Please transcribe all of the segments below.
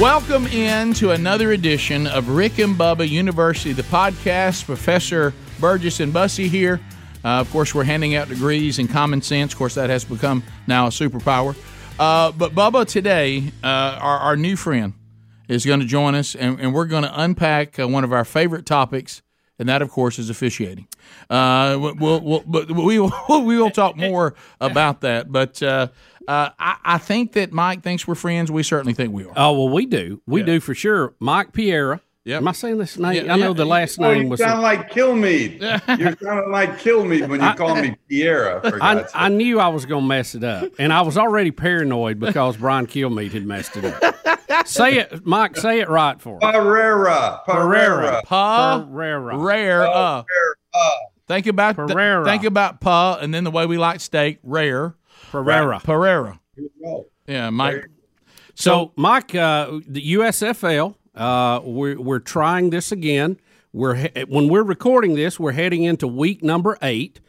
Welcome in to another edition of Rick and Bubba University, the podcast. Professor Burgess and Bussey here. Uh, of course, we're handing out degrees in common sense. Of course, that has become now a superpower. Uh, but Bubba, today, uh, our, our, new friend is going to join us, and, and we're going to unpack uh, one of our favorite topics, and that, of course, is officiating. Uh, we'll, we'll, but we will we will talk more about that. But uh, uh, I, I, think that Mike thinks we're friends. We certainly think we are. Oh well, we do. We yeah. do for sure. Mike Piera. Yep. Am I saying this name? Yeah, I know yeah. the last oh, name was. You sound like Kilmeade. you sound like Kilmeade when you call me Piera. I, I, knew I was going to mess it up, and I was already paranoid because Brian Kilmeade had messed it up. say it, Mike. Say it right for me. Pereira. Pereira. Pa. Pereira. Rare. Uh. Think about Pereira. Th- think about pa, and then the way we like steak, rare. Pereira. Pereira. Yeah, Mike. So, Mike, uh, the USFL, uh, we're, we're trying this again. We're when we're recording this, we're heading into week number eight.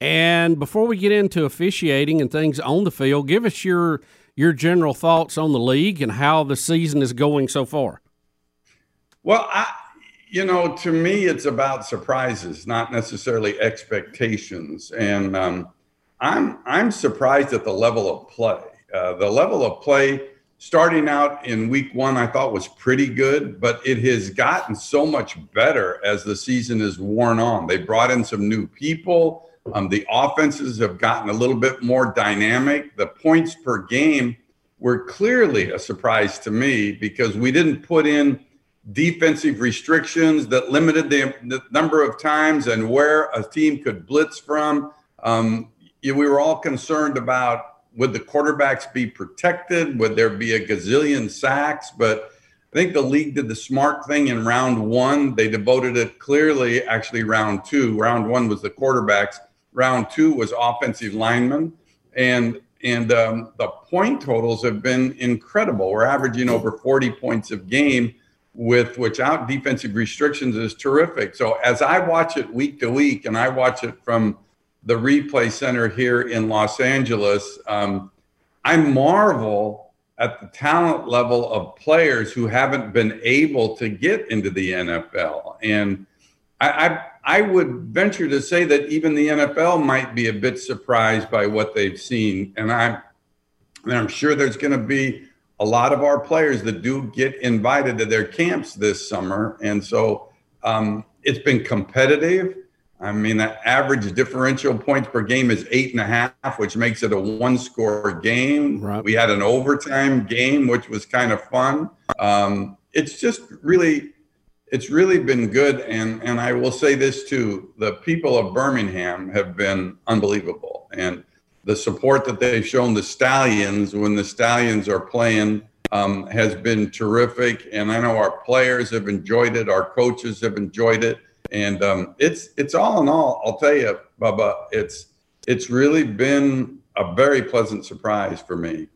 And before we get into officiating and things on the field, give us your your general thoughts on the league and how the season is going so far. Well, I, you know, to me, it's about surprises, not necessarily expectations. And um, I'm I'm surprised at the level of play. Uh, the level of play starting out in week one, I thought was pretty good, but it has gotten so much better as the season is worn on. They brought in some new people. Um, the offenses have gotten a little bit more dynamic. The points per game were clearly a surprise to me because we didn't put in defensive restrictions that limited the, the number of times and where a team could blitz from. Um, we were all concerned about would the quarterbacks be protected? Would there be a gazillion sacks? But I think the league did the smart thing in round one. They devoted it clearly, actually, round two. Round one was the quarterbacks. Round two was offensive linemen. And and um, the point totals have been incredible. We're averaging over 40 points a game with without defensive restrictions is terrific. So as I watch it week to week, and I watch it from – the replay center here in Los Angeles, um, I marvel at the talent level of players who haven't been able to get into the NFL. And I, I, I would venture to say that even the NFL might be a bit surprised by what they've seen. And I'm, and I'm sure there's going to be a lot of our players that do get invited to their camps this summer. And so um, it's been competitive. I mean, the average differential points per game is eight and a half, which makes it a one score game. Right. We had an overtime game, which was kind of fun. Um, it's just really, it's really been good. And, and I will say this too the people of Birmingham have been unbelievable. And the support that they've shown the Stallions when the Stallions are playing um, has been terrific. And I know our players have enjoyed it, our coaches have enjoyed it and um, it's it's all in all, I'll tell you, Bubba, it's it's really been a very pleasant surprise for me.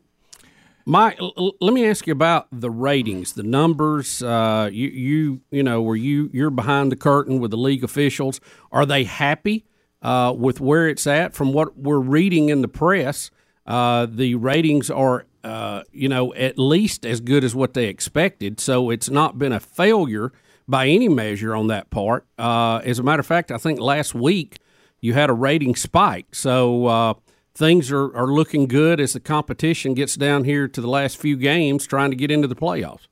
Mike, let me ask you about the ratings, the numbers. Uh, you you you know, were you you're behind the curtain with the league officials? Are they happy uh, with where it's at? From what we're reading in the press, uh, the ratings are uh, you know at least as good as what they expected. So it's not been a failure by any measure on that part. Uh, as a matter of fact, I think last week you had a rating spike. So uh, things are, are looking good as the competition gets down here to the last few games trying to get into the playoffs.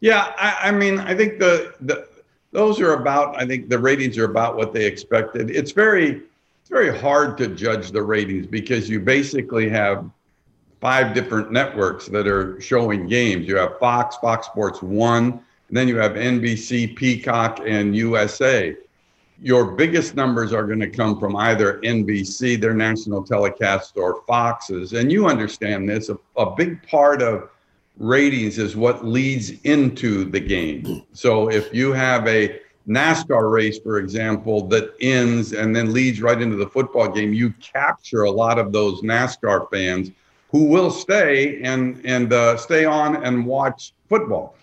Yeah, I, I mean, I think the, the those are about. I think the ratings are about what they expected. It's very it's very hard to judge the ratings because you basically have five different networks that are showing games. You have Fox, Fox Sports One, and then you have NBC, Peacock, and USA. your biggest numbers are going to come from either NBC, their national telecast, or Fox's. And you understand this. A, a, big part of ratings is what leads into the game. So if you have a NASCAR race, for example, that ends and then leads right into the football game, you capture a lot of those NASCAR fans who will stay and and uh, stay on and watch football.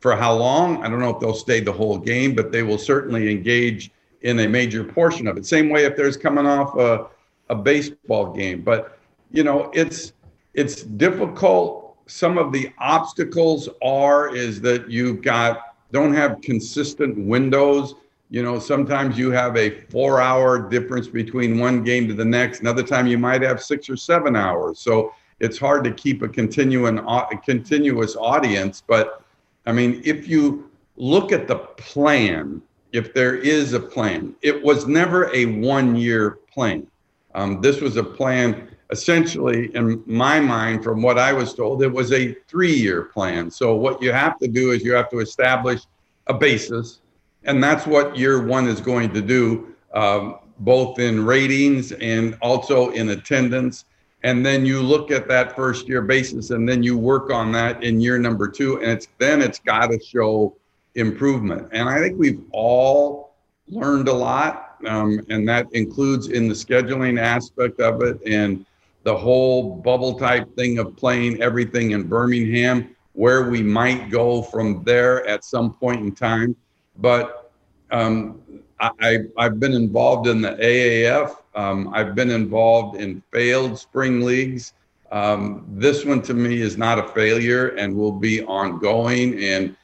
For how long? I don't know if they'll stay the whole game, but they will certainly engage in a major portion of it. Same way if there's coming off a, a baseball game. But you know, it's it's difficult. Some of the obstacles are is that you've got don't have consistent windows. You know, sometimes you have a four hour difference between one game to the next. Another time you might have six or seven hours. So it's hard to keep a continuing a continuous audience. But I mean, if you look at the plan if there is a plan. It was never a one year plan. Um, this was a plan, essentially, in my mind, from what I was told, it was a three year plan. So, what you have to do is you have to establish a basis, and that's what year one is going to do, um, both in ratings and also in attendance. And then you look at that first year basis, and then you work on that in year number two, and it's then it's got to show improvement. And I think we've all learned a lot, um, and that includes in the scheduling aspect of it and the whole bubble type thing of playing everything in Birmingham, where we might go from there at some point in time. But um, I, have been involved in the AAF. Um, I've been involved in failed spring leagues. Um, this one to me is not a failure and will be ongoing. And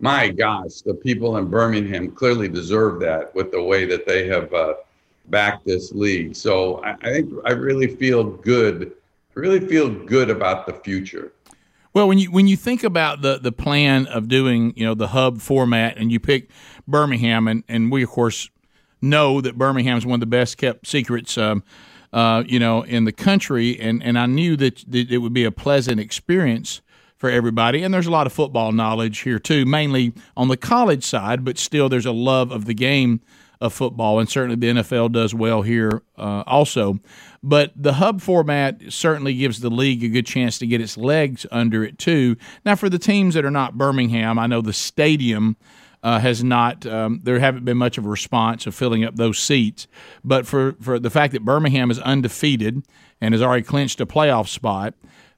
my gosh, the people in Birmingham clearly deserve that with the way that they have uh, backed this league. So I, I think I really feel good, really feel good about the future. Well, when you when you think about the the plan of doing you know the hub format, and you pick Birmingham, and, and we of course know that Birmingham is one of the best kept secrets, um, uh, you know, in the country, and and I knew that, that it would be a pleasant experience for everybody. And there's a lot of football knowledge here too, mainly on the college side, but still there's a love of the game of football, and certainly the NFL does well here uh, also. But the hub format certainly gives the league a good chance to get its legs under it too. Now, for the teams that are not Birmingham, I know the stadium. Uh, has not um, there haven't been much of a response of filling up those seats. But for for the fact that Birmingham is undefeated and has already clinched a playoff spot,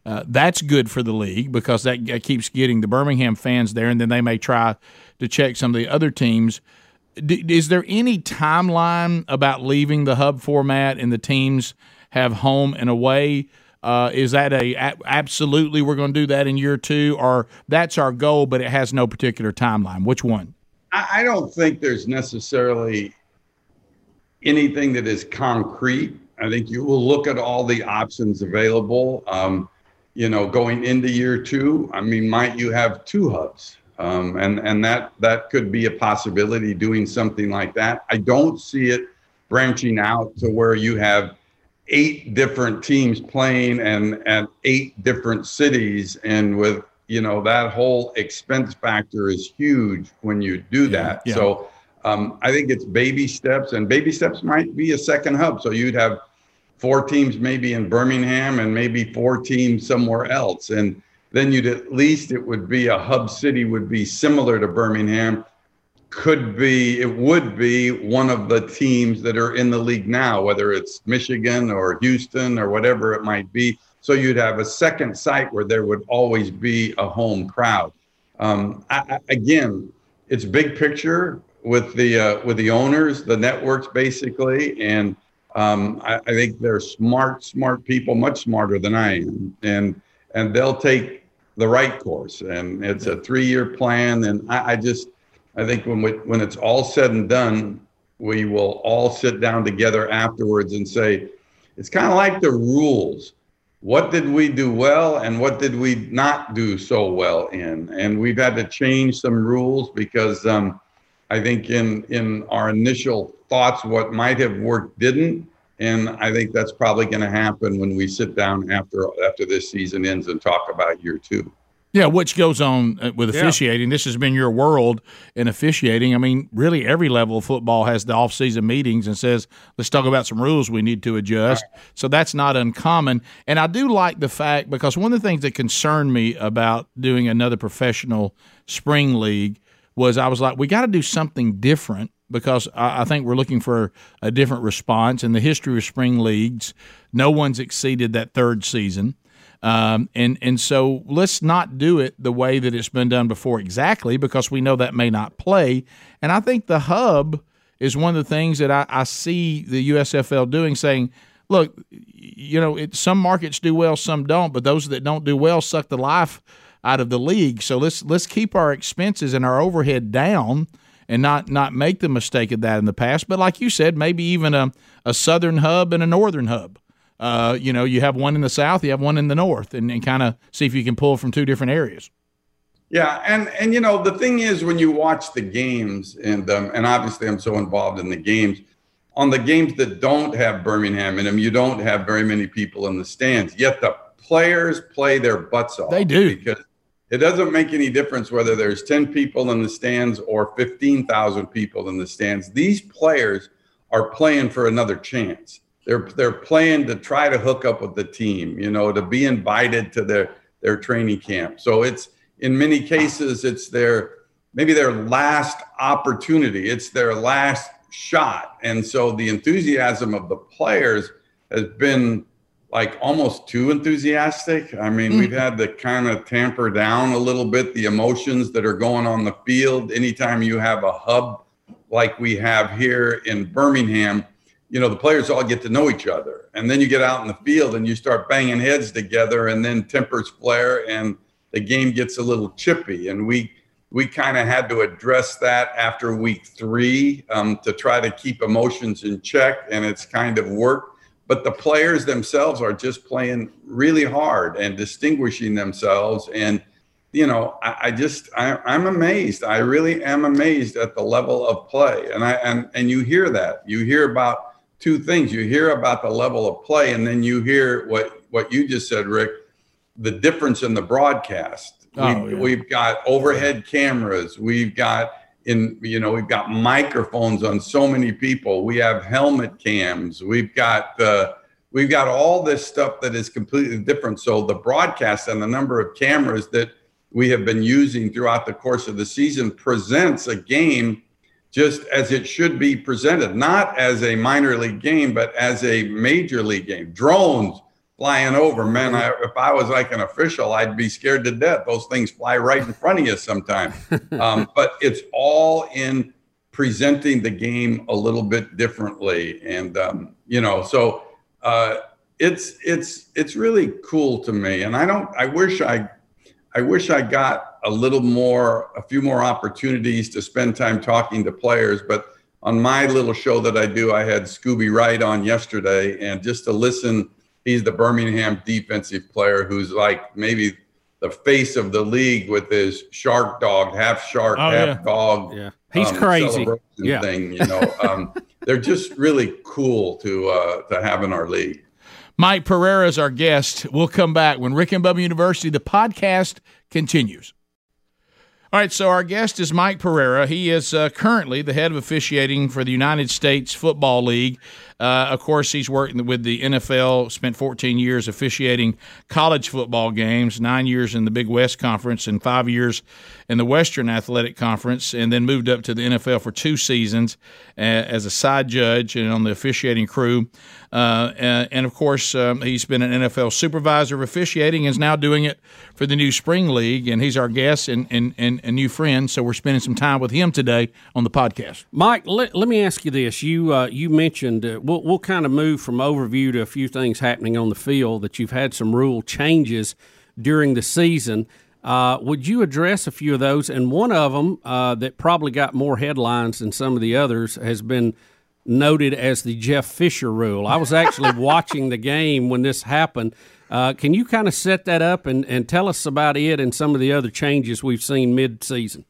uh, that's good for the league because that, keeps getting the Birmingham fans there, and then they may try to check some of the other teams. D- is there any timeline about leaving the hub format and the teams have home and away? Uh, is that a, a, absolutely we're going to do that in year two, or that's our goal, but it has no particular timeline? Which one? I, I don't think there's necessarily anything that is concrete. I think you will look at all the options available. Um, you know, going into year two, I mean, might you have two hubs? Um, and and that that could be a possibility doing something like that. I don't see it branching out to where you have eight different teams playing and at eight different cities and with you know that whole expense factor is huge when you do that yeah. so um, i think it's baby steps and baby steps might be a second hub so you'd have four teams maybe in Birmingham and maybe four teams somewhere else. And then you'd at least it would be a hub city would be similar to Birmingham. Could be, it would be one of the teams that are in the league now, whether it's Michigan or Houston or whatever it might be. So you'd have a second site where there would always be a home crowd. Um, I, again, it's big picture with the uh, with the owners, the networks basically, and um, I, I, think they're smart, smart people, much smarter than I am, and and they'll take the right course. And it's a three-year plan, and I, I just I think when we, when it's all said and done, we will all sit down together afterwards and say, it's kind of like the rules. What did we do well, and what did we not do so well in? And we've had to change some rules because. Um, I think in in our initial thoughts, what might have worked didn't, and I think that's probably going to happen when we sit down after after this season ends and talk about year two. Yeah, which goes on uh, with officiating. Yeah. This has been your world in officiating. I mean, really, every level of football has the off-season meetings and says, "Let's talk about some rules we need to adjust." Right. So that's not uncommon. And I do like the fact because one of the things that concerned me about doing another professional spring league was I was like, we got to do something different because I, I think we're looking for a different response. In the history of spring leagues, no one's exceeded that third season. Um, and and so let's not do it the way that it's been done before exactly because we know that may not play. And I think the hub is one of the things that I, I see the USFL doing, saying, look, you know, it, some markets do well, some don't, but those that don't do well suck the life out of the league. So let's let's keep our expenses and our overhead down and not not make the mistake of that in the past. But like you said, maybe even a, a southern hub and a northern hub uh, you know, you have one in the south, you have one in the north, and, and kind of see if you can pull from two different areas. Yeah, and and you know the thing is when you watch the games, and um, and obviously I'm so involved in the games. On the games that don't have Birmingham in them, you don't have very many people in the stands. Yet the players play their butts off. They do because it doesn't make any difference whether there's 10 people in the stands or 15,000 people in the stands. These players are playing for another chance they're they're playing to try to hook up with the team, you know, to be invited to their their training camp. So it's in many cases it's their maybe their last opportunity, it's their last shot. And so the enthusiasm of the players has been like almost too enthusiastic. I mean, mm. we've had to kind of tamper down a little bit the emotions that are going on the field. Anytime you have a hub like we have here in Birmingham, you know the players all get to know each other. And then you get out in the field and you start banging heads together and then tempers flare and the game gets a little chippy. And we we kind of had to address that after week three um, to try to keep emotions in check and it's kind of worked. But the players themselves are just playing really hard and distinguishing themselves. And you know i, I just I, i'm amazed. I really am amazed at the level of play. And i and, and you hear that. You hear about two things. You hear about the level of play, and then you hear what what you just said, Rick, the difference in the broadcast. Oh, we've, yeah. we've got overhead cameras. We've got in you know we've got microphones on so many people. We have helmet cams. We've got the we've got all this stuff that is completely different. So the broadcast and the number of cameras that we have been using throughout the course of the season presents a game just as it should be presented, not as a minor league game, but as a major league game. Drones flying over, man. I, if I was like an official, I'd be scared to death. Those things fly right in front of you sometimes. Um, but it's all in presenting the game a little bit differently, and um, you know, so uh, it's it's it's really cool to me. And I don't. I wish I, I wish I got a little more, a few more opportunities to spend time talking to players. But on my little show that I do, I had Scooby Wright on yesterday, and just to listen, he's the Birmingham defensive player who's like maybe the face of the league with his shark dog, half shark, oh, half yeah. dog. Yeah, he's um, crazy. Yeah, thing. You know, um, they're just really cool to uh, to have in our league. Mike Pereira is our guest. We'll come back when Rick and Bubba University, the podcast continues. All right, so our guest is Mike Pereira. He is uh, currently the head of officiating for the United States Football League. Uh, of course, he's working with the NFL, spent 14 years officiating college football games, nine years in the Big West Conference, and five years in the Western Athletic Conference, and then moved up to the NFL for two seasons uh, as a side judge and on the officiating crew. Uh, and, and, of course, um, he's been an NFL supervisor of officiating and is now doing it for the new Spring League. And he's our guest and, and, and a new friend. So we're spending some time with him today on the podcast. Mike, let, let me ask you this. You, uh, you mentioned uh, we'll, we'll kind of move from overview to a few things happening on the field that you've had some rule changes during the season. Uh, would you address a few of those? And one of them uh, that probably got more headlines than some of the others has been noted as the Jeff Fisher rule. I was actually watching the game when this happened. Uh, can you kind of set that up and, and tell us about it and some of the other changes we've seen mid-season?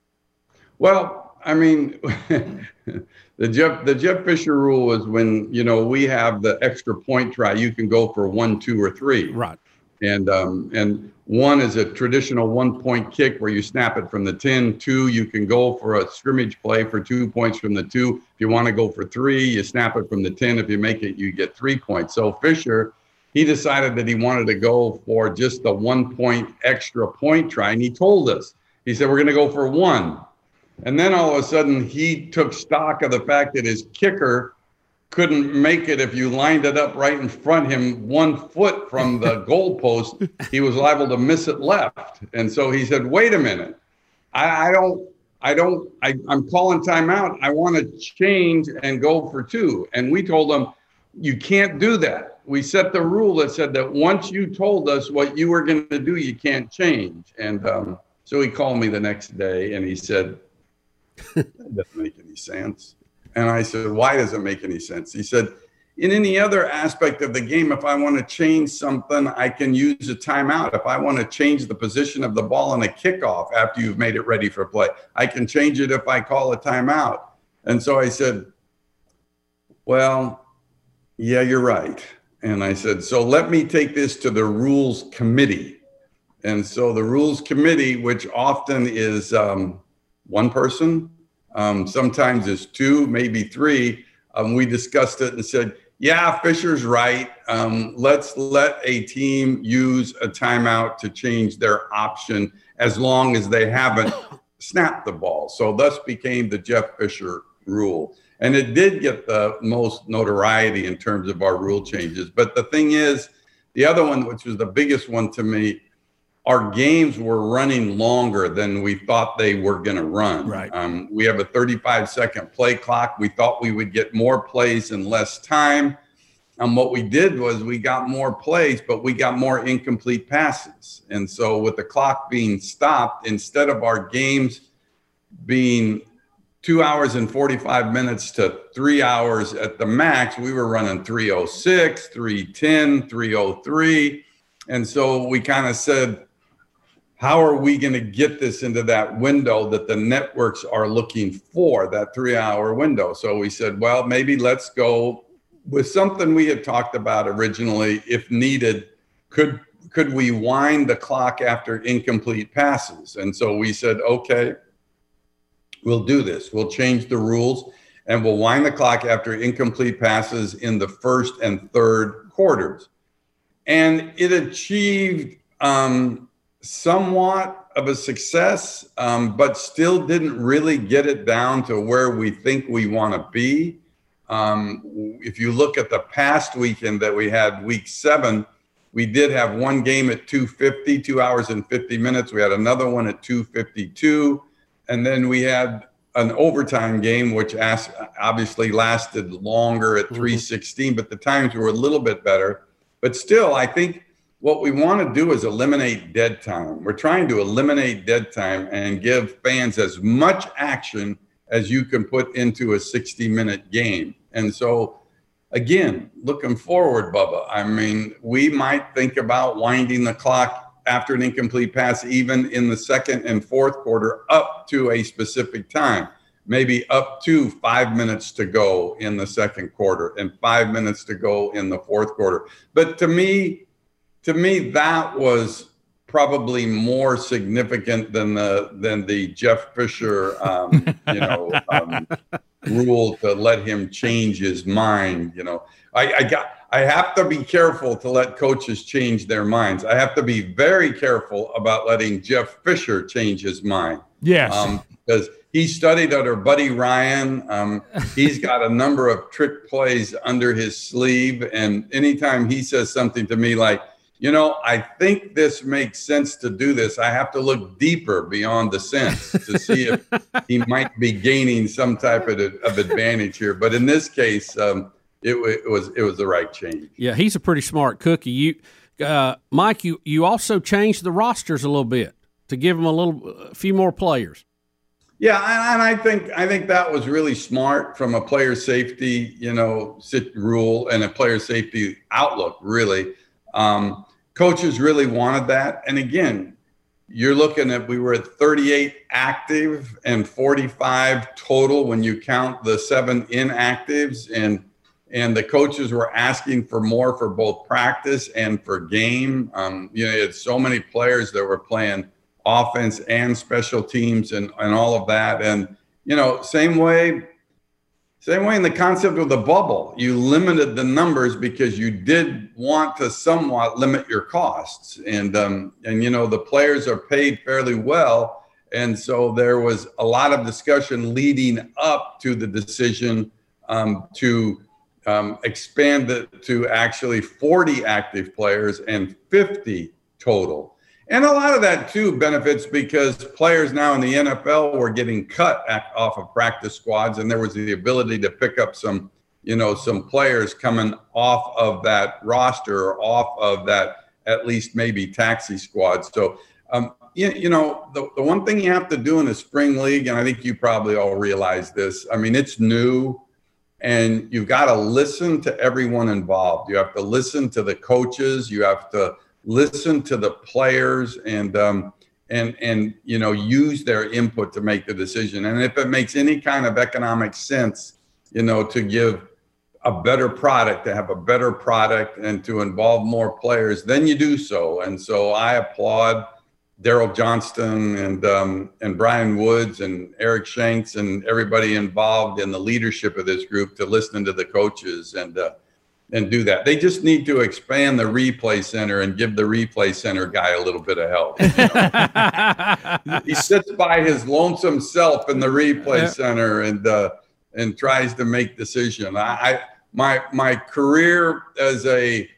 Well, I mean, the Jeff the Jeff Fisher rule is when you know we have the extra point try. You can go for one, two, or three. Right. And um, and one is a traditional one point kick where you snap it from the 10. Two, you can go for a scrimmage play for two points from the two. If you want to go for three, you snap it from the 10. If you make it, you get three points. So Fisher, he decided that he wanted to go for just the one point extra point try. And he told us, he said, we're going to go for one. And then all of a sudden, he took stock of the fact that his kicker couldn't make it if you lined it up right in front of him one foot from the goalpost he was liable to miss it left. And so he said wait a minute. I, I don't i don't I, i'm calling timeout. I want to change and go for two. And we told him you can't do that. We set the rule that said that once you told us what you were going to do you can't change. And um, so he called me the next day and he said that doesn't make any sense and I said, Why does it make any sense? He said, In any other aspect of the game, if I want to change something, I can use a timeout. If I want to change the position of the ball in a kickoff after you've made it ready for play, I can change it if I call a timeout. And so I said, Well, yeah, you're right. And I said, So let me take this to the rules committee. And so the rules committee, which often is um, one person, um, sometimes it's two, maybe three. Um, we discussed it and said, yeah, Fisher's right. Um, let's let a team use a timeout to change their option as long as they haven't snapped the ball. So thus became the Jeff Fisher rule. And it did get the most notoriety in terms of our rule changes. But the thing is, the other one, which was the biggest one to me, our games were running longer than we thought they were going to run. Right. Um, we have a 35 second play clock. We thought we would get more plays in less time. And what we did was we got more plays, but we got more incomplete passes. And so, with the clock being stopped, instead of our games being two hours and 45 minutes to three hours at the max, we were running 306, 310, 303. And so we kind of said, how are we going to get this into that window that the networks are looking for that three hour window? So we said well maybe let's go with something we had talked about originally. If needed could could we wind the clock after incomplete passes? And so we said okay we'll do this. We'll change the rules and we'll wind the clock after incomplete passes in the first and third quarters. And it achieved um, somewhat of a success, um, but still didn't really get it down to where we think we want to be. Um, if you look at the past weekend that we had, week seven, we did have one game at 250, two hours and 50 minutes. We had another one at 252. And then we had an overtime game, which obviously lasted longer at mm-hmm. 316, but the times were a little bit better. But still, I think what we want to do is eliminate dead time. We're trying to eliminate dead time and give fans as much action as you can put into a 60 minute game. And so, again, looking forward, Bubba, I mean, we might think about winding the clock after an incomplete pass, even in the second and fourth quarter, up to a specific time. Maybe up to five minutes to go in the second quarter and five minutes to go in the fourth quarter. But to me, to me, that was probably more significant than the than the Jeff Fisher, um, you know, um, rule to let him change his mind. You know, I, I got. I have to be careful to let coaches change their minds. I have to be very careful about letting Jeff Fisher change his mind. Yes. Um, because he studied under Buddy Ryan. Um, he's got a number of trick plays under his sleeve. And anytime he says something to me like, you know, I think this makes sense to do this. I have to look deeper beyond the sense to see if he might be gaining some type of, of advantage here. But in this case, um, it, it, was it was the right change. Yeah, he's a pretty smart cookie. You, uh, Mike, you you also changed the rosters a little bit to give them a little, a few more players. Yeah, and, I think I think that was really smart from a player safety, you know, rule and a player safety outlook, really. Um, coaches really wanted that. And again, you're looking at we were at 38 active and 45 total when you count the seven inactives and and the coaches were asking for more for both practice and for game. Um, you know, you had so many players that were playing offense and special teams and, and all of that. And, you know, same way, same way in the concept of the bubble, you limited the numbers because you did want to somewhat limit your costs. And, um, and, you know, the players are paid fairly well. And so there was a lot of discussion leading up to the decision um, to um, expand it to actually 40 active players and 50 total. And a lot of that too benefits because players now in the NFL were getting cut off of practice squads, and there was the ability to pick up some, you know, some players coming off of that roster or off of that at least maybe taxi squad. So, um, you, you know, the, the one thing you have to do in the spring league, and I think you probably all realize this. I mean, it's new and you've got to listen to everyone involved. You have to listen to the coaches. You have to listen to the players, and um, and and you know use their input to make the decision. And if it makes any kind of economic sense, you know, to give a better product, to have a better product, and to involve more players, then you do so. And so I applaud Daryl Johnston and um, and Brian Woods and Eric Shanks and everybody involved in the leadership of this group to listen to the coaches and uh, and do that. They just need to expand the replay center and give the replay center guy a little bit of help. You know? he sits by his lonesome self in the replay center and uh, and tries to make decision. I, I my my career as a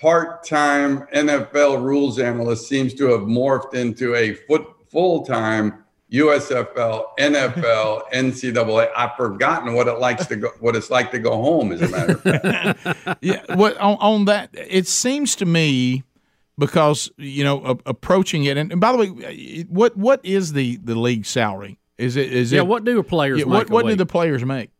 part-time NFL rules analyst seems to have morphed into a foot full-time USFL, NFL, NCAA. I've forgotten what it likes to go, what it's like to go home. As a matter of fact. yeah. What on, on, that? It seems to me because you know a, approaching it, and, and, by the way, what what is the the league salary? Is it is it yeah? It, what do players? Yeah, what what do the players make?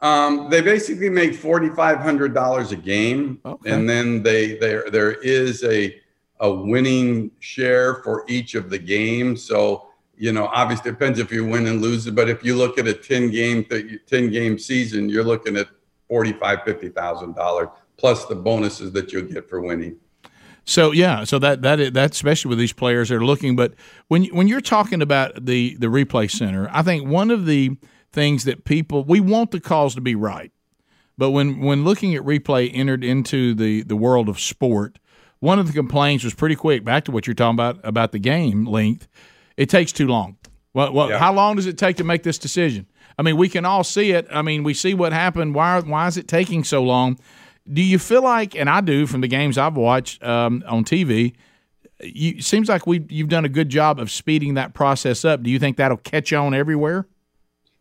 Um, they basically make forty five hundred dollars a game, okay. and then they there there is a a winning share for each of the games. So you know, obviously it depends if you win and lose it, but if you look at a ten game ten game season, you're looking at forty five fifty thousand dollars plus the bonuses that you'll get for winning. So yeah, so that that that especially with these players that are looking. But when when you're talking about the the replay center, I think one of the things that people we want the calls to be right. But when when looking at replay entered into the the world of sport, one of the complaints was pretty quick. Back to what you're talking about about the game length, it takes too long. Well, well yeah. how long does it take to make this decision? I mean, we can all see it. I mean, we see what happened. Why why is it taking so long? Do you feel like, and I do from the games I've watched um, on TV, you seems like we you've done a good job of speeding that process up. Do you think that'll catch on everywhere?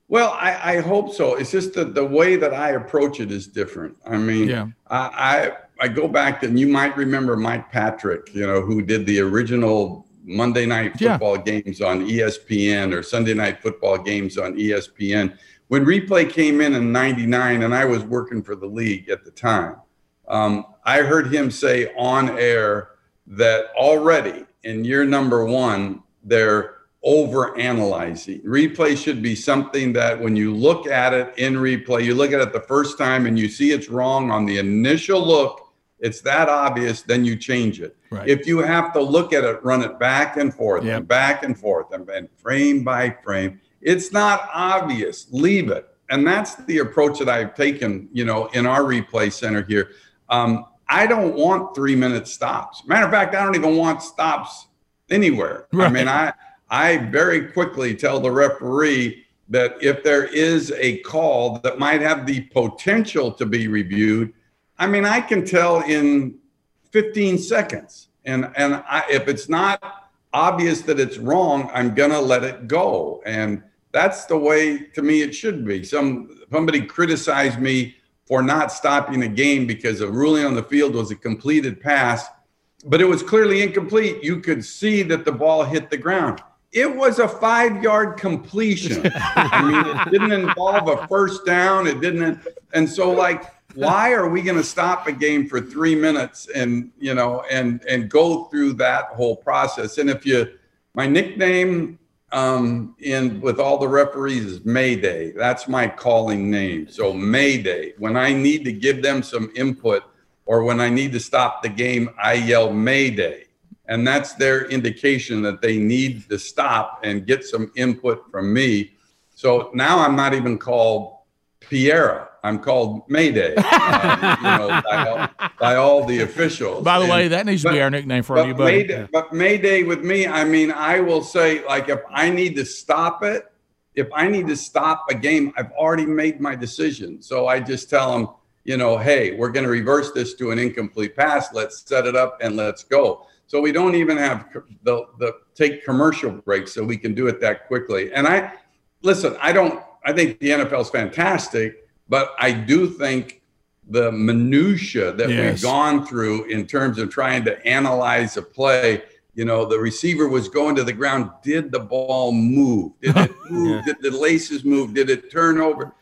Well, I, I, hope so. It's just that the way that I approach it is different. I mean, yeah. I, I, I go back and you might remember Mike Patrick, you know, who did the original Monday night football yeah. games on ESPN or Sunday night football games on ESPN. When replay came in in '99, and I was working for the league at the time, um, I heard him say on air that already in year number one, they're over analyzing. Replay should be something that when you look at it in replay, you look at it the first time and you see it's wrong on the initial look, it's that obvious, then you change it. Right. If you have to look at it, run it back and forth yep. and back and forth and, and frame by frame, it's not obvious. Leave it. And that's the approach that I've taken, you know, in our replay center here. Um, I don't want three minute stops. Matter of fact, I don't even want stops anywhere. Right. I mean, I I very quickly tell the referee that if there is a call that might have the potential to be reviewed, I mean, I can tell in 15 seconds. And, and I, if it's not obvious that it's wrong, I'm going to let it go. And that's the way, to me, it should be. Some Somebody criticized me for not stopping a game because a ruling on the field was a completed pass, but it was clearly incomplete. You could see that the ball hit the ground it was a five yard completion. I mean, it didn't involve a first down. It didn't. And so, like, why are we going to stop a game for three minutes and, you know, and, and go through that whole process? And if you, my nickname um, in with all the referees is Mayday. That's my calling name. So Mayday. When I need to give them some input or when I need to stop the game, I yell Mayday. And that's their indication that they need to stop and get some input from me. So now I'm not even called Piera. I'm called Mayday, uh, you know, by all, by all, the officials. By the and, way, that needs but, to be our nickname for you, buddy. Mayday, yeah. But Mayday with me, I mean, I will say, like, if I need to stop it, if I need to stop a game, I've already made my decision. So I just tell them, you know, hey, we're going to reverse this to an incomplete pass. Let's set it up and let's go. So we don't even have the, the take commercial breaks so we can do it that quickly. And I listen, I don't I think the NFL is fantastic but I do think the minutia that yes. we've gone through in terms of trying to analyze a play, you know, the receiver was going to the ground. Did the ball move? Did it move? yeah. Did the laces move? Did it turn over?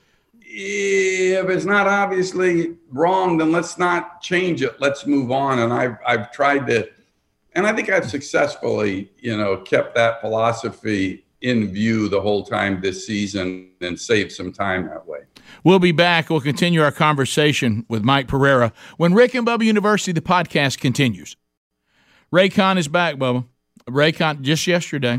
If it's not obviously wrong, then let's not change it. Let's move on. And I've I've tried to, and I think I've successfully, you know, kept that philosophy in view the whole time this season and saved some time that way. We'll be back. We'll continue our conversation with Mike Pereira when Rick and Bubba University, the podcast, continues. Raycon is back, Bubba. Raycon just yesterday.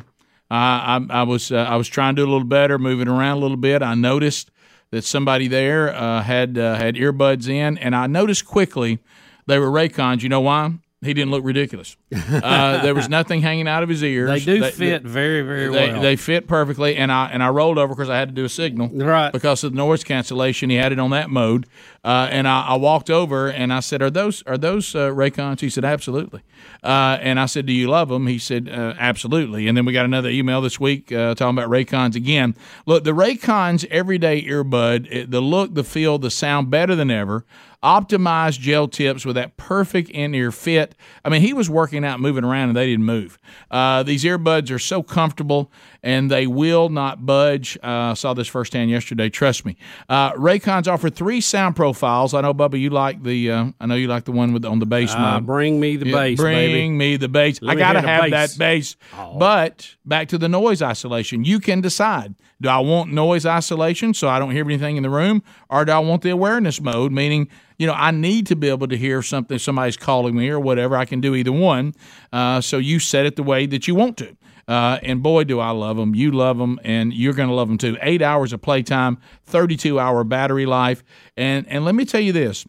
Uh, I, I, was uh, I was trying to do a little better, moving around a little bit. I noticed that somebody there uh, had uh, had earbuds in, and I noticed quickly they were Raycons. You know why? He didn't look ridiculous. Uh, there was nothing hanging out of his ears. They do they, fit they, very, very they, well. They fit perfectly, and I and I rolled over because I had to do a signal, right? Because of the noise cancellation, he had it on that mode, uh, and I, I, walked over and I said, "Are those are those uh, Raycons?" He said, "Absolutely." Uh, and I said, "Do you love them?" He said, uh, "Absolutely." And then we got another email this week uh, talking about Raycons again. Look, the Raycons everyday earbud, it, the look, the feel, the sound, better than ever optimized gel tips with that perfect in ear fit. I mean, he was working out, moving around, and they didn't move. Uh, these earbuds are so comfortable and they will not budge. Uh, saw this firsthand yesterday. Trust me. Uh, Raycons offer three sound profiles. I know, Bubba, you like the. Uh, I know you like the one with on the bass uh, mode. Bring me the yeah, bass. Bring baby. me the bass. Let I gotta have bass. that bass. Oh. But back to the noise isolation. You can decide. Do I want noise isolation so I don't hear anything in the room, or do I want the awareness mode, meaning you know, I need to be able to hear something, somebody's calling me or whatever. I can do either one. Uh, so you set it the way that you want to. Uh, and boy, do I love them. You love them, and you're going to love them too. Eight hours of playtime, 32 hour battery life. And, and let me tell you this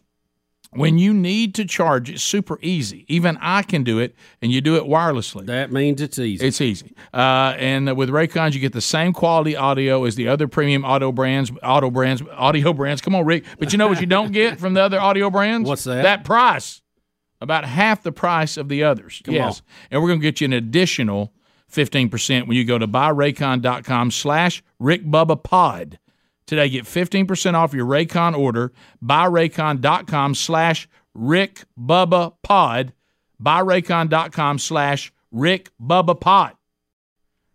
when you need to charge, it's super easy. Even I can do it, and you do it wirelessly. That means it's easy. It's easy. Uh, and with Raycons, you get the same quality audio as the other premium auto brands, auto brands, audio brands. Come on, Rick. But you know what you don't get from the other audio brands? What's that? That price. About half the price of the others. Come yes. On. And we're going to get you an additional 15% when you go to buyraycon.com slash rickbubbapod. Today, get 15% off your Raycon order. Buyraycon.com slash rickbubbapod. Buyraycon.com slash rickbubbapod.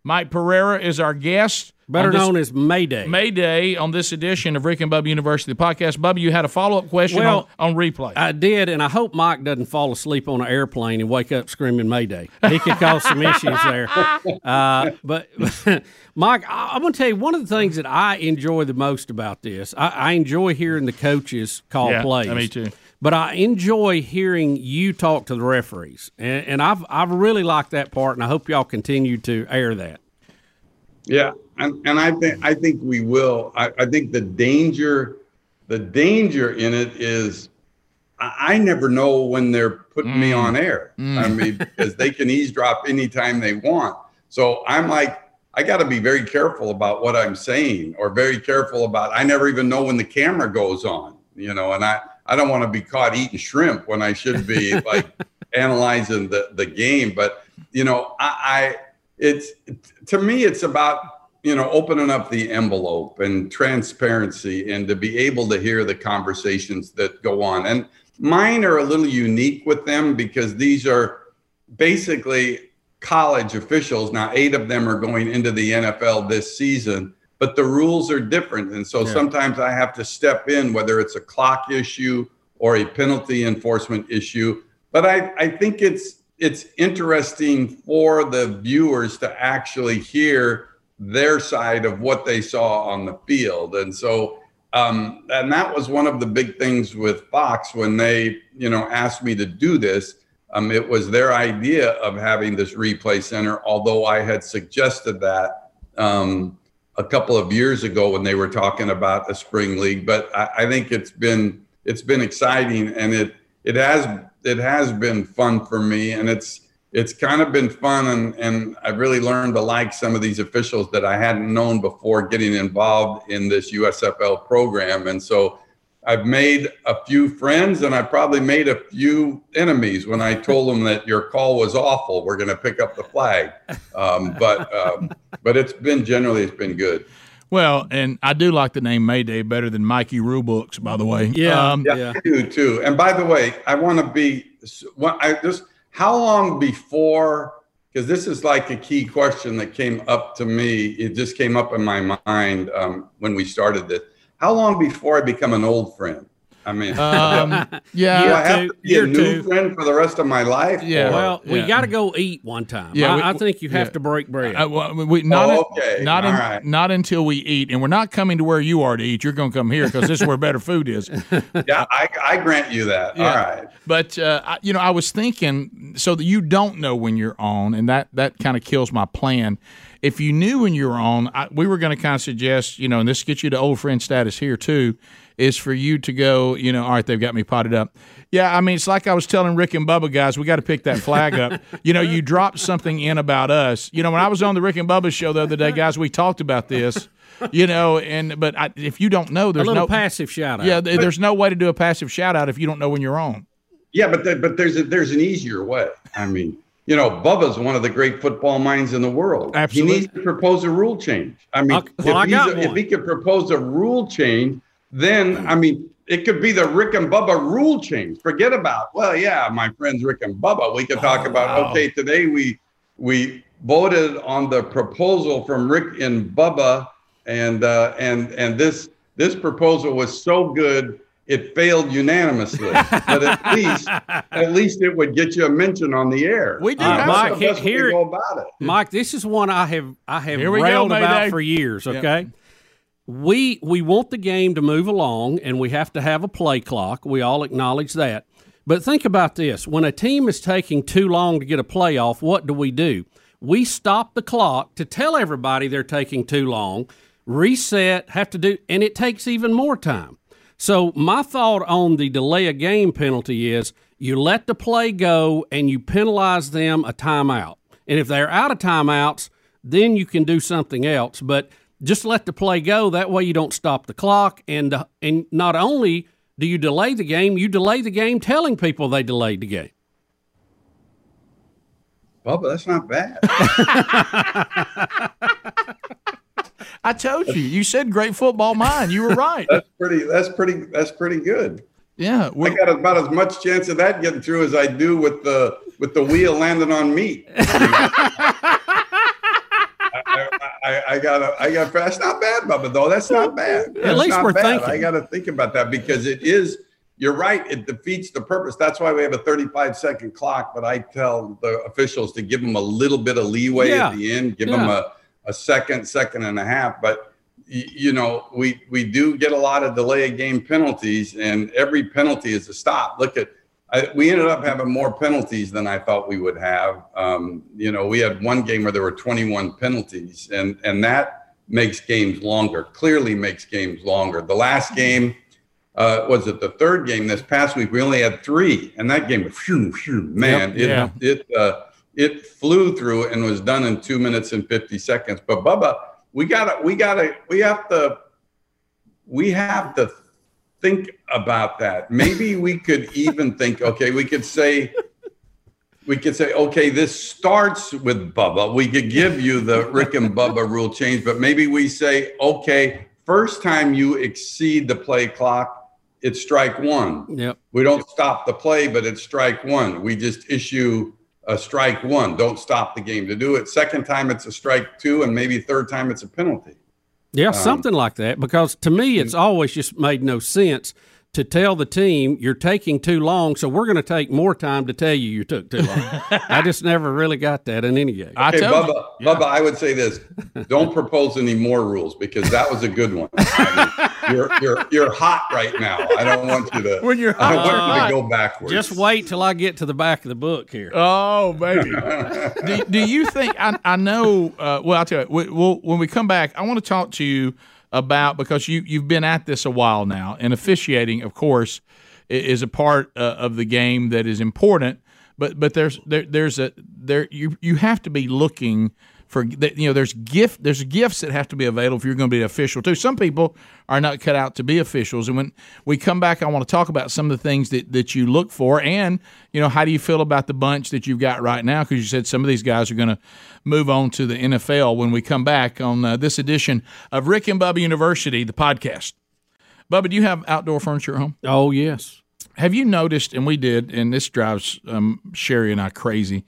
Mike Pereira is our guest. Better this, known as Mayday. Mayday on this edition of Rick and Bubba University podcast. Bubba, you had a follow up question well, on, on, replay. I did, and I hope Mike doesn't fall asleep on an airplane and wake up screaming Mayday. He could cause some issues there. Uh, but, Mike, I, am going to tell you one of the things that I enjoy the most about this. I, I enjoy hearing the coaches call yeah, plays. Me too. But I enjoy hearing you talk to the referees, and, and I've I've really liked that part, and I hope y'all continue to air that. Yeah, and, and I think I think we will. I, I think the danger, the danger in it is, I, I never know when they're putting mm. me on air. Mm. I mean, because they can eavesdrop anytime they want. So I'm like, I got to be very careful about what I'm saying, or very careful about. I never even know when the camera goes on, you know, and I I don't want to be caught eating shrimp when I should be like analyzing the the game. But you know, I, I it's to me, it's about you know, opening up the envelope and transparency and to be able to hear the conversations that go on. And mine are a little unique with them because these are basically college officials. Now, eight of them are going into the NFL this season, but the rules are different. And so yeah. sometimes I have to step in, whether it's a clock issue or a penalty enforcement issue. But I, I think it's it's interesting for the viewers to actually hear their side of what they saw on the field. And so, um, and that was one of the big things with Fox when they, you know, asked me to do this. Um, it was their idea of having this replay center, although I had suggested that um, a couple of years ago when they were talking about the spring league. But I, I think it's been it's been exciting, and it it has it has been fun for me, and it's it's kind of been fun and, and I've really learned to like some of these officials that I hadn't known before getting involved in this USFL program. And so I've made a few friends and I probably made a few enemies when I told them that your call was awful. We're going to pick up the flag. Um, but, um, but it's been generally, it's been good. Well, and I do like the name Mayday better than Mikey Rulebooks, by the way. Yeah, um, yeah, yeah. I do too. And by the way, I want to be, I just, how long before because this is like a key question that came up to me it just came up in my mind um, when we started this how long before i become an old friend I mean, um, yeah, do I have to be a new friend for the rest of my life? Yeah. Or? Well, we yeah. got to go eat one time. Yeah, I, we, I think you have yeah. to break bread. Uh, well, we, not oh, okay. not in, right. not until we eat, and we're not coming to where you are to eat. You're going to come here because this is where better food is. yeah, I, I grant you that. Yeah. All right. But uh, I, you know, I was thinking so that you don't know when you're on, and that that kind of kills my plan if you knew when you were on, I, we were going to kind of suggest, you know, and this gets you to old friend status here too, is for you to go, you know, all right, they've got me potted up. Yeah, I mean, it's like I was telling Rick and Bubba guys, we got to pick that flag up. You know, you dropped something in about us. You know, when I was on the Rick and Bubba show the other day, guys, we talked about this. You know, and but I, if you don't know, there's no passive shout out. Yeah, there's no way to do a passive shout out if you don't know when you're on. Yeah, but the, but there's a, there's an easier way. I mean, you know, Bubba's one of the great football minds in the world. Absolutely. He needs to propose a rule change. I mean, well, if, I a, if, he could propose a rule change, then I mean, it could be the Rick and Bubba rule change. Forget about, well, yeah, my friends Rick and Bubba. We could talk oh, about, wow. okay, today we we voted on the proposal from Rick and Bubba, and uh, and and this this proposal was so good it failed unanimously. but at least at least it would get you a mention on the air. We do, uh, Mike. Here, here about it. Mike, this is one I have I have railed go, about for years. Okay. Yep we we want the game to move along and we have to have a play clock. We all acknowledge that. But think about this. When a team is taking too long to get a playoff, what do we do? We stop the clock to tell everybody they're taking too long, reset, have to do and it takes even more time. So my thought on the delay a game penalty is you let the play go and you penalize them a timeout. And if they're out of timeouts, then you can do something else. But just let the play go. That way you don't stop the clock. And, uh, and not only do you delay the game, you delay the game telling people they delayed the game. Well, but that's not bad. I told you. You said great football mind. You were right. that's pretty. That's pretty. That's pretty good. Yeah, I got about as much chance of that getting through as I do with the with the wheel landing on me. I, I got I got fast. Not bad, Bubba. Though that's not bad. At least we're bad. thinking. I got to think about that because it is. You're right. It defeats the purpose. That's why we have a 35 second clock. But I tell the officials to give them a little bit of leeway yeah. at the end. Give yeah. them a, a second, second and a half. But you know, we we do get a lot of delay of game penalties, and every penalty is a stop. Look at I, we ended up having more penalties than I thought we would have. Um, you know, we had one game where there were 21 penalties, and and that makes games longer. Clearly, makes games longer. The last game uh, was it the third game this past week? We only had three, and that game phew, phew, man. Yep, it yeah. it uh, it flew through and was done in two minutes and 50 seconds. But Bubba, we gotta we gotta we have to we have to think about that. Maybe we could even think, okay, we could say, we could say, okay, this starts with Bubba. We could give you the Rick and Bubba rule change, but maybe we say, okay, first time you exceed the play clock, it's strike one. Yep. We don't stop the play, but it's strike one. We just issue a strike one. Don't stop the game to do it. Second time, it's a strike two, and maybe third time, it's a penalty. Yeah, um, something like that. Because to me, it's always just made no sense to tell the team you're taking too long, so we're going to take more time to tell you you took too long. I just never really got that in any game. I Okay, told Bubba, you. Yeah. Bubba, I would say this: don't propose any more rules because that was a good one. I mean, you're you're you're hot right now. I don't want you to. When you're I don't hot, want you're you to go backwards. Just wait till I get to the back of the book here. Oh, baby. do, do you think? I, I know. Uh, well, I'll tell you. We, we'll, when we come back, I want to talk to you about because you you've been at this a while now, and officiating, of course, is a part uh, of the game that is important. But but there's there there's a there you you have to be looking for you know there's gift there's gifts that have to be available if you're going to be an official too. Some people are not cut out to be officials, and when we come back, I want to talk about some of the things that that you look for, and you know how do you feel about the bunch that you've got right now? Because you said some of these guys are going to move on to the NFL when we come back on uh, this edition of Rick and Bubba University, the podcast. Bubba, do you have outdoor furniture at home? Oh yes. Have you noticed, and we did, and this drives um, Sherry and I crazy.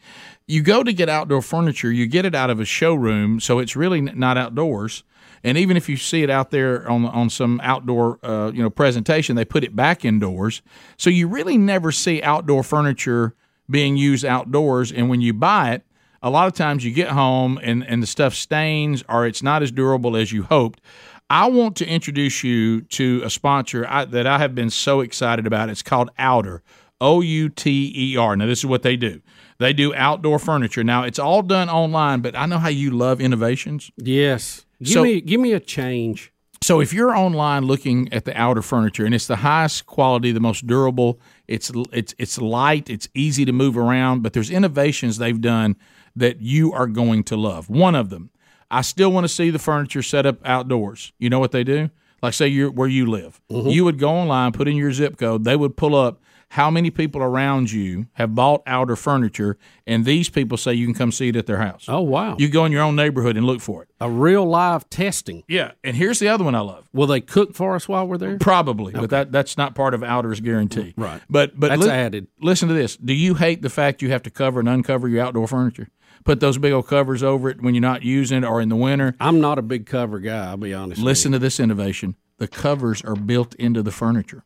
You go to get outdoor furniture, you get it out of a showroom, so it's really not outdoors. And even if you see it out there on on some outdoor, uh, you know, presentation, they put it back indoors. So you really never see outdoor furniture being used outdoors. And when you buy it, a lot of times you get home and, and the stuff stains or it's not as durable as you hoped. I want to introduce you to a sponsor I, that I have been so excited about. It's called Outer, O U T E R. Now, this is what they do they do outdoor furniture. Now, it's all done online, but I know how you love innovations. Yes. Give So- me give me a change. So if you're online looking at the outer furniture and it's the highest quality, the most durable, it's it's it's light, it's easy to move around, but there's innovations they've done that you are going to love. One of them, I still want to see the furniture set up outdoors. You know what they do? Like say you're where you live. Mm-hmm. You would go online, put in your zip code, they would pull up how many people around you have bought outer furniture and these people say you can come see it at their house. Oh wow. You go in your own neighborhood and look for it. a real live testing. Yeah, and here's the other one I love. Will they cook for us while we're there? Probably, but that that's not part of Outer's guarantee. Right. But but That's added. Listen to this. Do you hate the fact you have to cover and uncover your outdoor furniture? Put those big old covers over it when you're not using it or in the winter. I'm not a big cover guy. I'll be honest. with Listen to this innovation. The covers are built into the furniture.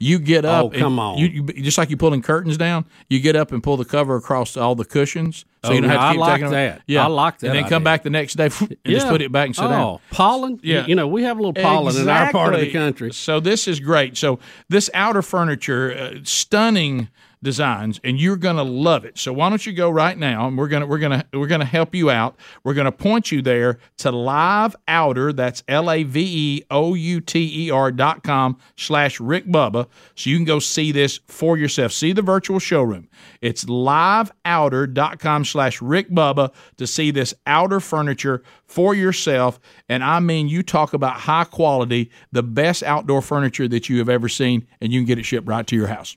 You get up. Oh, and come on. You, you just like you pulling curtains down. You get up and pull the cover across all the cushions, so Oh, you don't have to I keep like taking that. Yeah, I like that And then come back the next day and you. just put it back and sit oh, down. pollen. Yeah. You know, we have a little pollen in our part of the country. So this is great. So this outer furniture, uh, stunning designs, and you're going to love it. So why don't you go right now, and we're gonna we're gonna we're gonna help you out. We're gonna point you there to Live Outer. That's L A V E O U T E R dot com slash Rick Bubba. So you can go see this for yourself. See the virtual showroom. It's liveouter.com slash Rick Bubba to see this outer furniture for yourself. And I mean, you talk about high quality, the best outdoor furniture that you have ever seen, and you can get it shipped right to your house.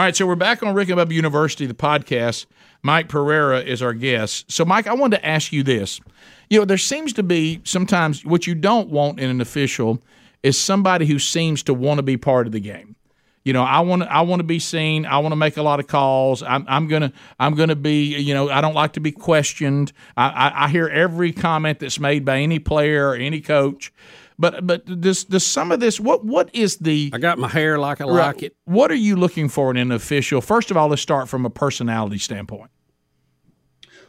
All right, so we're back on Rick and Bubba University, the podcast. Mike Pereira is our guest. So, Mike, I wanted to ask you this. You know, there seems to be sometimes what you don't want in an official is somebody who seems to want to be part of the game. You know, I want to I want to be seen. I want to make a lot of calls. I'm, I'm gonna I'm gonna be. You know, I don't like to be questioned. I, I, I hear every comment that's made by any player or any coach. But but does does some of this what what is the I got my hair like I like it. what are you looking for in an official? First of all, let's start from a personality standpoint.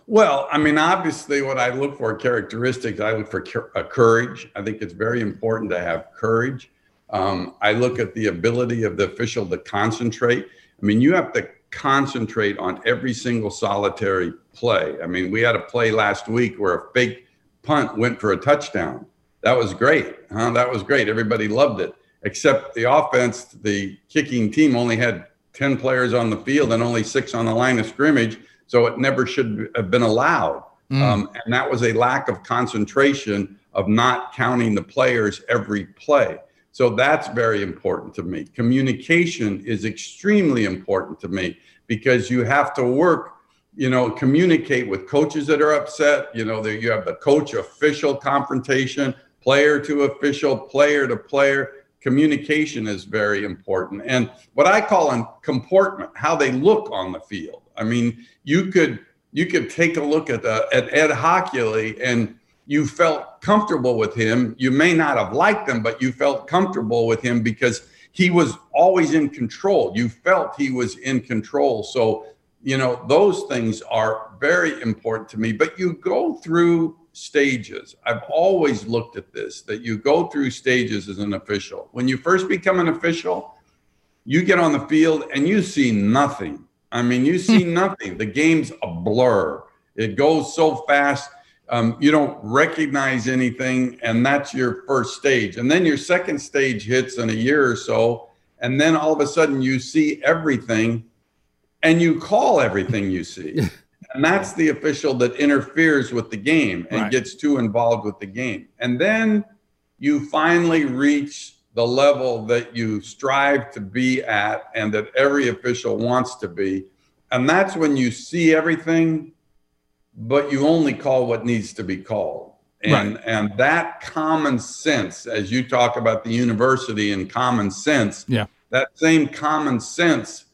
Well, I mean, obviously, what I look for characteristics, I look for cur- uh, courage. I think it's very important to have courage. Um, I look at the ability of the official to concentrate. I mean, you have to concentrate on every single solitary play. I mean, we had a play last week where a fake punt went for a touchdown. That was great. Huh? That was great. Everybody loved it, except the offense, the kicking team only had 10 players on the field and only six on the line of scrimmage. So it never should have been allowed. Um, and that was a lack of concentration of not counting the players every play. So that's very important to me. Communication is extremely important to me because you have to work, you know, communicate with coaches that are upset. You know, there you have the coach official confrontation, player to official, player to player. Communication is very important. And what I call in comportment, how they look on the field. I mean, you could you could take a look at the at Ed Hochuli and you felt comfortable with him. You may not have liked him, but you felt comfortable with him because he was always in control. You felt he was in control. So, you know, those things are very important to me. But you go through stages. I've always looked at this that you go through stages as an official. When you first become an official, you get on the field and you see nothing. I mean, you see nothing. The game's a blur. It goes so fast. Um, you don't recognize anything, and that's your first stage. And then your second stage hits in a year or so, and then all of a sudden you see everything, and you call everything you see. and that's the official that interferes with the game and right. gets too involved with the game. And then you finally reach the level that you strive to be at and that every official wants to be. And that's when you see everything, but you only call what needs to be called. And, right. and that common sense, as you talk about the university and common sense, yeah. that same common sense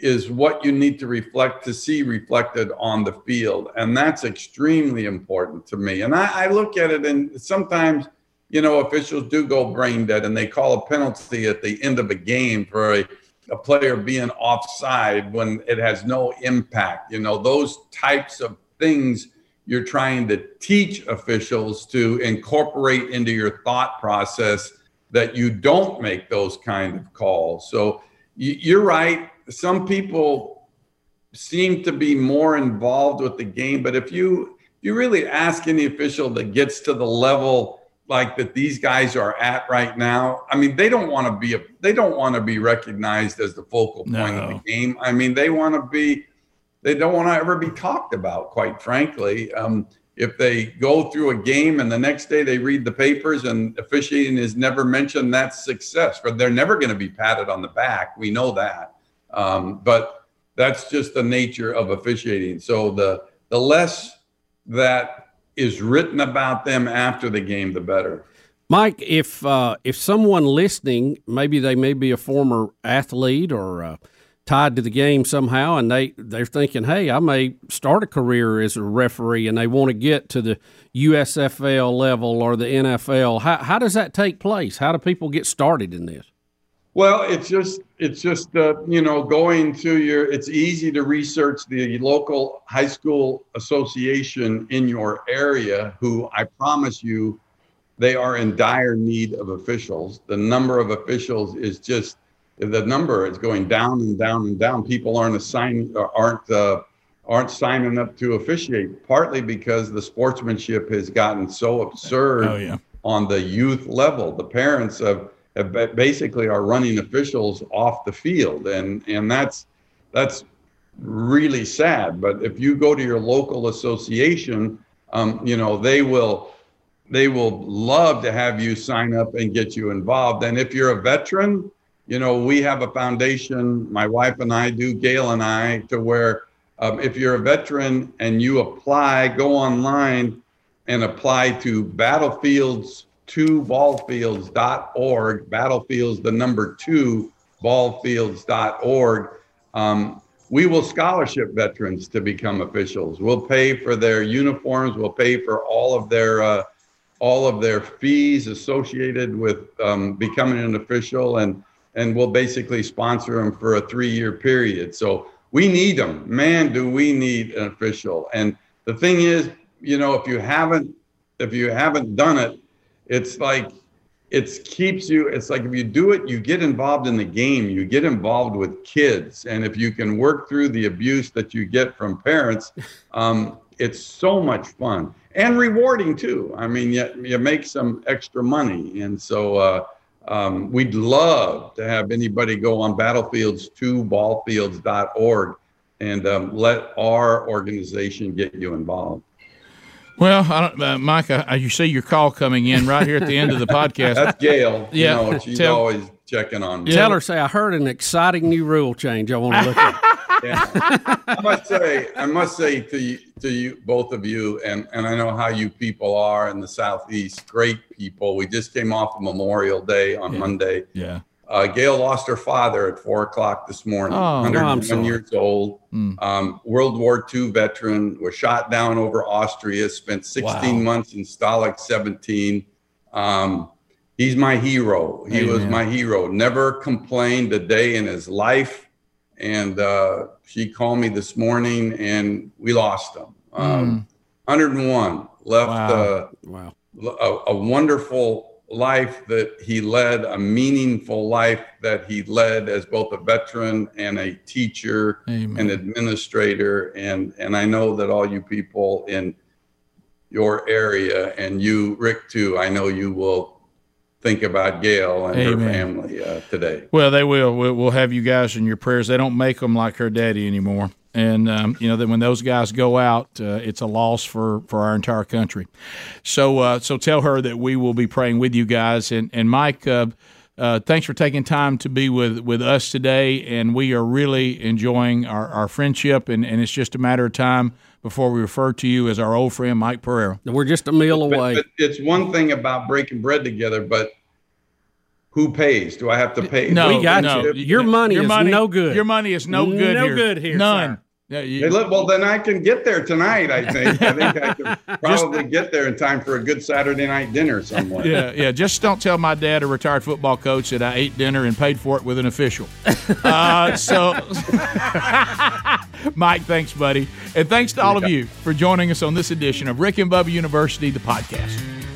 is what you need to reflect to see reflected on the field. And that's extremely important to me. And I, I look at it and sometimes – you know, officials do go brain dead and they call a penalty at the end of a game for a, a player being offside when it has no impact. You know, those types of things you're trying to teach officials to incorporate into your thought process that you don't make those kind of calls. So you're right. Some people seem to be more involved with the game, but if you if you really ask any official that gets to the level like that these guys are at right now. I mean, they don't want to be a, they don't want to be recognized as the focal point no. of the game. I mean, they want to be they don't want to ever be talked about, quite frankly. Um, if they go through a game and the next day they read the papers and officiating is never mentioned, that's success. But they're never going to be patted on the back. We know that. Um, but that's just the nature of officiating. So the the less that is written about them after the game, the better. Mike, if uh, if someone listening, maybe they may be a former athlete or uh, tied to the game somehow, and they they're thinking, "Hey, I may start a career as a referee," and they want to get to the USFL level or the NFL. How how does that take place? How do people get started in this? Well, it's just it's just uh, you know going to your. It's easy to research the local high school association in your area, who I promise you, they are in dire need of officials. The number of officials is just the number is going down and down and down. People aren't assigning aren't uh, aren't signing up to officiate, partly because the sportsmanship has gotten so absurd oh, yeah. on the youth level. The parents of basically are running officials off the field, and and that's that's really sad. But if you go to your local association, um, you know they will they will love to have you sign up and get you involved. And if you're a veteran, you know we have a foundation. My wife and I do, Gail and I, to where um, if you're a veteran and you apply, go online and apply to battlefields two ballfields.org, battlefields, the number two ballfields.org. Um, we will scholarship veterans to become officials. We'll pay for their uniforms. We'll pay for all of their uh, all of their fees associated with um, becoming an official, and and we'll basically sponsor them for a three-year period. So we need them, man. Do we need an official? And the thing is, you know, if you haven't if you haven't done it, it's like it keeps you it's like if you do it you get involved in the game. You get involved with kids. And if you can work through the abuse that you get from parents um, it's so much fun and rewarding too. I mean you, you make some extra money. And so uh, um, we'd love to have anybody go on battlefields2ballfields.org and um, let our organization get you involved well, I don't, uh, Mike, I, you see your call coming in right here at the end of the podcast. That's Gail. Yeah, you know, she's tell, always checking on me. Tell her, say, I heard an exciting new rule change. I want to look at. yeah. I must say, I must say to you, to you, both of you, and and I know how you people are in the southeast. Great people. We just came off of Memorial Day on yeah. Monday. Yeah. Uh, Gail lost her father at four o'clock this morning. Oh, 101 years old. Mm. Um, World War II veteran. Was shot down over Austria. Spent 16 wow. months in Stalag 17. Um, he's my hero. He Amen. was my hero. Never complained a day in his life. And uh, she called me this morning, and we lost him. Um, mm. 101 left wow. Uh, wow. A, a, wonderful life that he led, a meaningful life that he led as both a veteran and a teacher Amen. and administrator. And and I know that all you people in your area and you, Rick, too, I know you will think about Gail and Amen. her family uh, today. Well, they will. We'll have you guys in your prayers. They don't make them like her daddy anymore. And um, you know that when those guys go out, uh, it's a loss for, for our entire country. So uh, so tell her that we will be praying with you guys. And and Mike, uh, uh, thanks for taking time to be with, with us today. And we are really enjoying our, our friendship. And, and it's just a matter of time before we refer to you as our old friend Mike Pereira. We're just a meal away. But, but it's one thing about breaking bread together, but who pays? Do I have to pay? No, we got no. you. Your money your is money, no good. Your money is no good. No here. good here. None. Sir. Yeah, you, well, then I can get there tonight. I think. I think I can probably just, get there in time for a good Saturday night dinner somewhere. Yeah, yeah. Just don't tell my dad, a retired football coach, that I ate dinner and paid for it with an official. Uh, so, Mike, thanks, buddy, and thanks to all of you for joining us on this edition of Rick and Bubba University, the podcast.